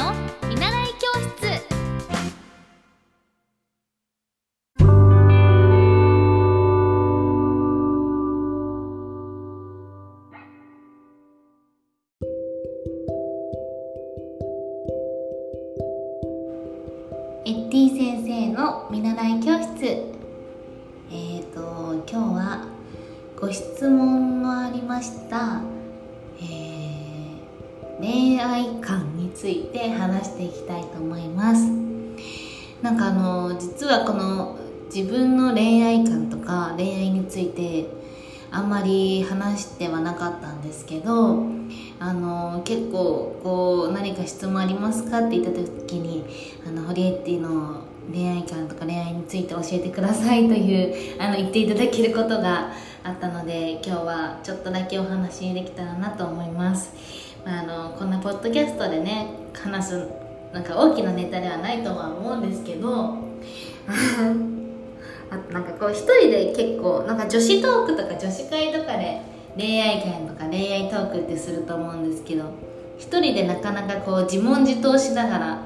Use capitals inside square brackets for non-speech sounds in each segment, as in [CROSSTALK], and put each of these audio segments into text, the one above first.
の見習い教室。エッティ先生の見習い教室。えっ、ー、と今日はご質問のありました、えー恋愛観について話していきたいと思います。なんかあの実はこの自分の恋愛観とか恋愛についてあんまり話してはなかったんですけどあの結構こう何か質問ありますかって言った時にあのホリエッティの恋愛観とか恋愛について教えてくださいというあの言っていただけることがあったので今日はちょっとだけお話できたらなと思います、あ、のこんなポッドキャストでね話すなんか大きなネタではないとは思うんですけど [LAUGHS] あとなんかこう一人で結構なんか女子トークとか女子会とかで恋愛観とか恋愛トークってすると思うんですけど一人でなかなかこう自問自答しながら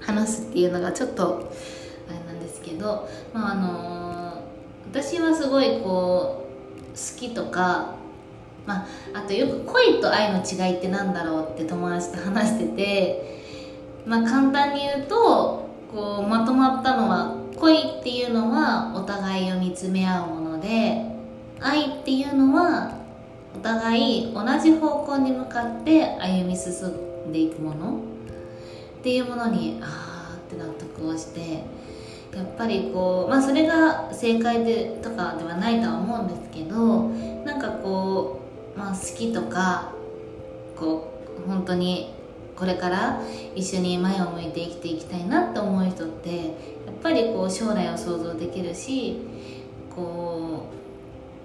話すっていうのがちょっとあれなんですけどまああの私はすごいこう好きとかまあ、あとよく恋と愛の違いってなんだろうって友達と話しててまあ簡単に言うとこうまとまったのは恋っていうのはお互いを見つめ合うもので愛っていうのはお互い同じ方向に向かって歩み進んでいくもの。っていうものにああって納得をしてやっぱりこうまあそれが正解でとかではないとは思うんですけどなんかこうまあ、好きとかこう本当にこれから一緒に前を向いて生きていきたいなって思う人ってやっぱりこう将来を想像できるしこ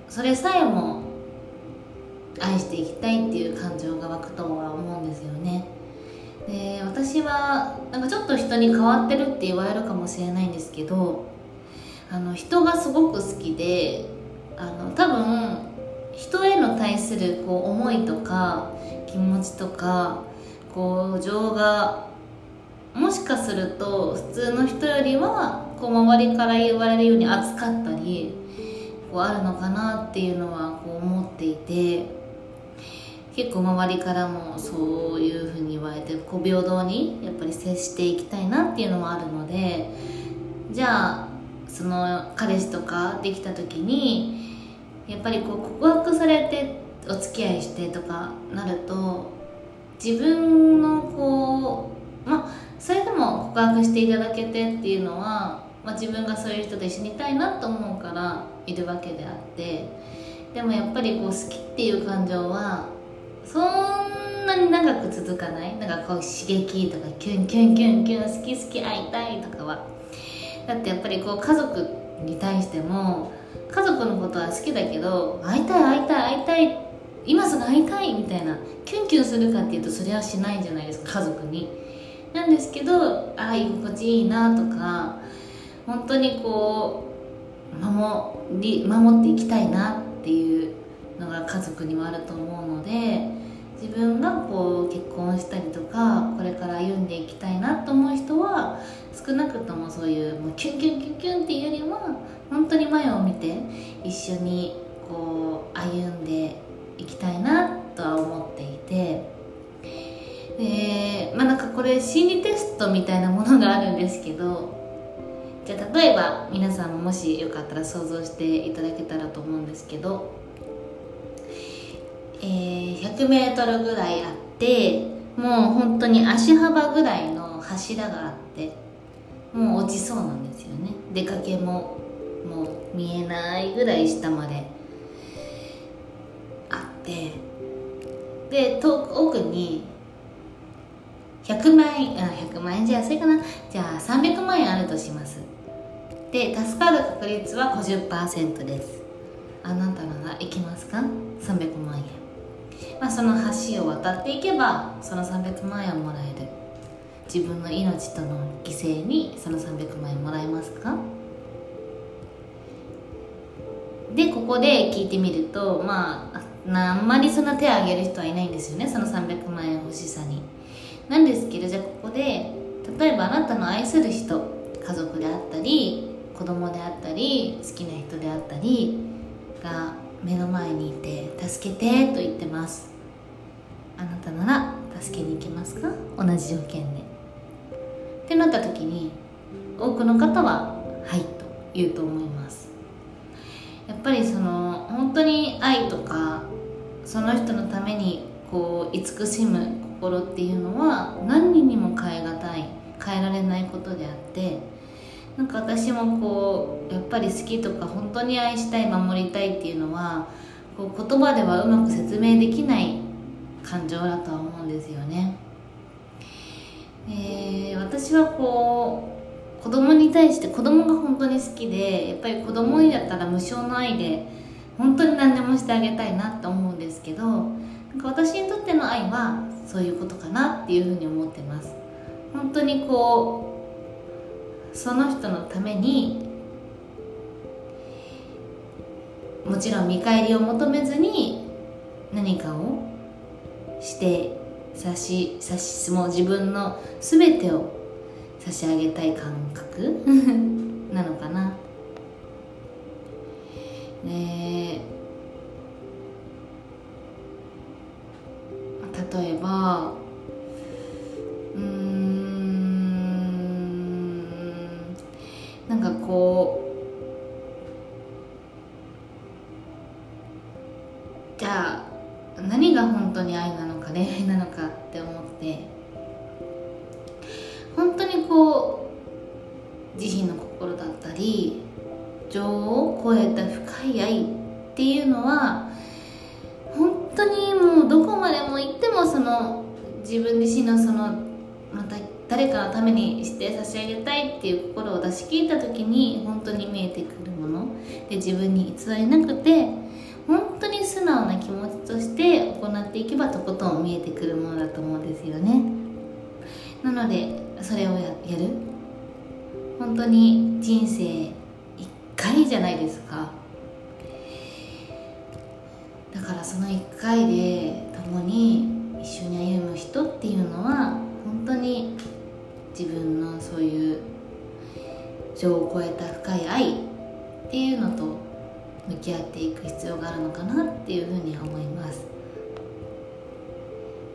うそれさえも愛していきたいっていう感情が湧くとは思うんですよね。で私はなんかちょっと人に変わってるって言われるかもしれないんですけどあの人がすごく好きであの多分人への対するこう思いとか気持ちとかこう情がもしかすると普通の人よりはこう周りから言われるように熱かったりこうあるのかなっていうのはこう思っていて結構周りからもそういうふうに言われてこう平等にやっぱり接していきたいなっていうのもあるのでじゃあその彼氏とかできた時にやっぱりこう告白されてお付き合いしてとかなると自分のこうまあそれでも告白していただけてっていうのは、まあ、自分がそういう人と一緒にいたいなと思うからいるわけであって。でもやっぱりこう好きっていう感情はそんなに長く続かない。なんかこう刺激とかキュンキュンキュンキュン好き好き会いたいとかは。だってやっぱりこう家族に対しても家族のことは好きだけど会いたい会いたい会いたい今すぐ会いたいみたいなキュンキュンするかっていうとそれはしないじゃないですか家族に。なんですけどああ居心地いいなとか本当にこう守り守っていきたいなっていうのが家族にはあると思うので自分がこう結婚したりとかこれから歩んでいきたいなと思う人は少なくともそういうもうキュンキュンキュンキュンっていうよりは本当に前を見て一緒にこう歩んでいきたいなとは思っていて。でまあなんかこれ心理テストみたいなものがあるんですけどじゃあ例えば皆さんももしよかったら想像していただけたらと思うんですけど、えー、100m ぐらいあってもう本当に足幅ぐらいの柱があってもう落ちそうなんですよね。出かけももう見えないぐらい下まであって。で遠く奥に100万円あ100万円じゃ安いかな？じゃあ300万円あるとします。で助かる確率は50%です。あなたな。ら行きますか？300万円。まあその橋を渡っていけばその300万円をもらえる。自分の命との犠牲にその300万円もらえますか？でここで聞いてみるとまああんまりそんな手を挙げる人はいないんですよねその300万円欲しさに。なんですけどじゃあここで例えばあなたの愛する人家族であったり子供であったり好きな人であったりが目の前にいて「助けて」と言ってます。あなたなら助けに行きますか？同じ条件で。ってなった時に多くの方は「はい」と言うと思います。やっぱりその本当に愛とかその人のためにこう慈しむ心っていうのは何にも変え難い変えられないことであってなんか私もこうやっぱり好きとか本当に愛したい守りたいっていうのはこう言葉ではうまく説明できない感情だとは思うんですよね。えー、私はこう子供に対して子供が本当に好きでやっぱり子供にだったら無償の愛で本当に何でもしてあげたいなって思うんですけどなんか私にとっての愛はそういうことかなっていうふうに思ってます本当にこうその人のためにもちろん見返りを求めずに何かをして差し差しもう自分の全てを差し上げたい感覚なのかな。ね例えばに愛なのか恋愛なのかって思って。本当にこう慈悲の心だったり情を超えた深い愛っていうのは本当にもうどこまでも行ってもその自分自身のそのまた誰かのためにして差し上げたいっていう心を出し切った時に本当に見えてくるもので自分に偽りなくて本当に直な気持ちとして行っていけばとことん見えてくるものだと思うんですよね。なのでそれをやる？本当に人生回じゃないですか。だからその1回で共に一緒に歩む人っていうのは本当に自分のそういう情を超えた深い愛っていうのと向き合っていく必要があるのかなっていうふうに思います。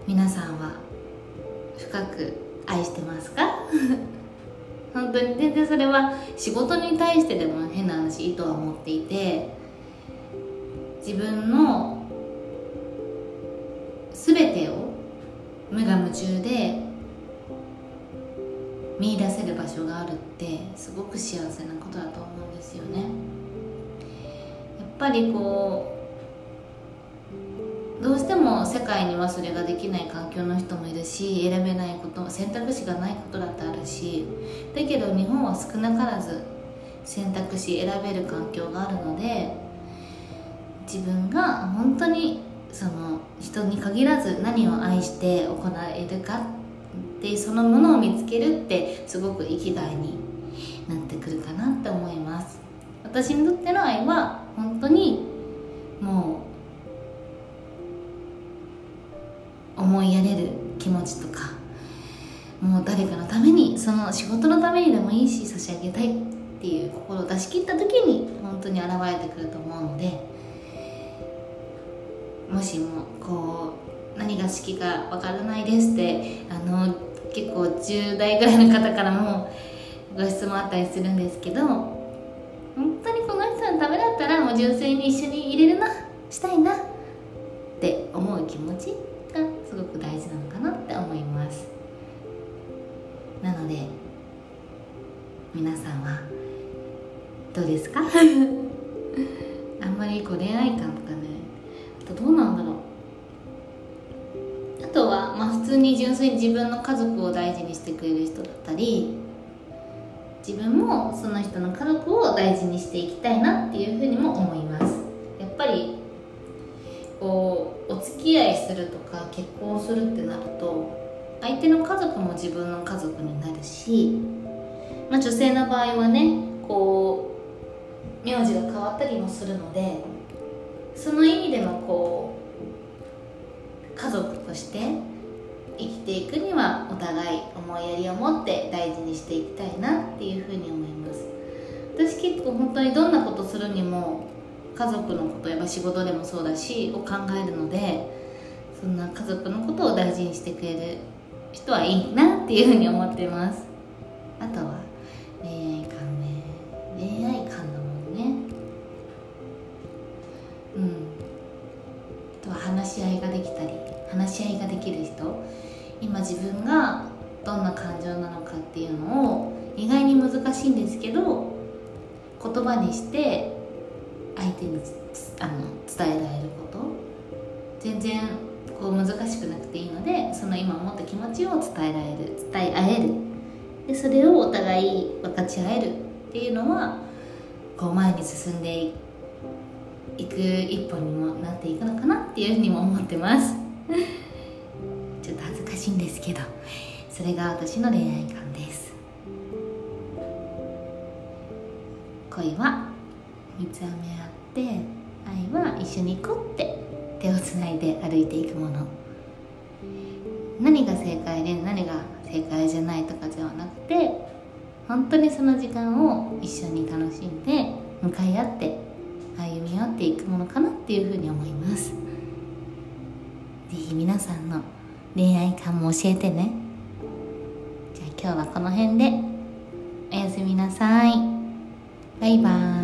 皆さんは深く愛してますか？[LAUGHS] 本当に。全然それは仕事に対してでも変な話意図は持っていて自分の全てを無我夢中で見出せる場所があるってすごく幸せなことだと思うんですよね。ぱりこうどうしても世界にはそれができない環境の人もいるし選べないこと選択肢がないことだってあるしだけど日本は少なからず選択肢選べる環境があるので自分が本当にその人に限らず何を愛して行えるかってそのものを見つけるってすごく生きがいになってくるかなって思います。私にとっての愛は本当にもう思いやれる気持ちとかもう誰かのためにその仕事のためにでもいいし差し上げたいっていう心を出し切った時に本当に現れてくると思うのでもしもこう何が好きかわからないですってあの結構10代ぐらいの方からもご質問あったりするんですけど本当にこの人のためだったらもう純粋に一緒に入れるなしたいなって思う気持ちがすごく大事なのかなって思います。なので皆さんはどうですか？[LAUGHS] あんまりこう恋愛観とかねあとどうなんだろう？あとはまあ普通に純粋に自分の家族を大事にしてくれる人だったり自分もその人の家族を大事にしていきたいなっていうふうにも思います。やっぱりこうお付き合いするとか結婚するってなると相手の家族も自分の家族になるし、まあ、女性の場合はねこう名字が変わったりもするのでその意味でのこう家族として生きていくにはお互い思いやりを持って大事にしていきたいなっていうふうに思います。私結構本当にどんなことするにも家族のことやっぱ仕事でもそうだしを考えるのでそんな家族のことを大事にしてくれる人はいいなっていうふうに思ってます。あとは恋愛観ね。恋愛観だもんね。うん。あとは話し合いができたり話し合いができる人。今自分がどんな感情なのかっていうのを意外に難しいんですけど言葉にして相手にあの伝えられること。全然こう難しくなくていいのでその今思った気持ちを伝えられる伝え合える。でそれをお互い分かち合えるっていうのはこう前に進んでいく一歩にもなっていくのかなっていうふうにも思ってます。ですけどそれが私の恋愛観です。恋は三つ編み合って愛は一緒に行こうって手をつないで歩いていくもの。何が正解で何が正解じゃないとかではなくて本当にその時間を一緒に楽しんで向かい合って歩み寄っていくものかなっていうふうに思います。是非皆さんの恋愛観も教えてね。じゃあ今日はこの辺で。おやすみなさい。バイバーイ。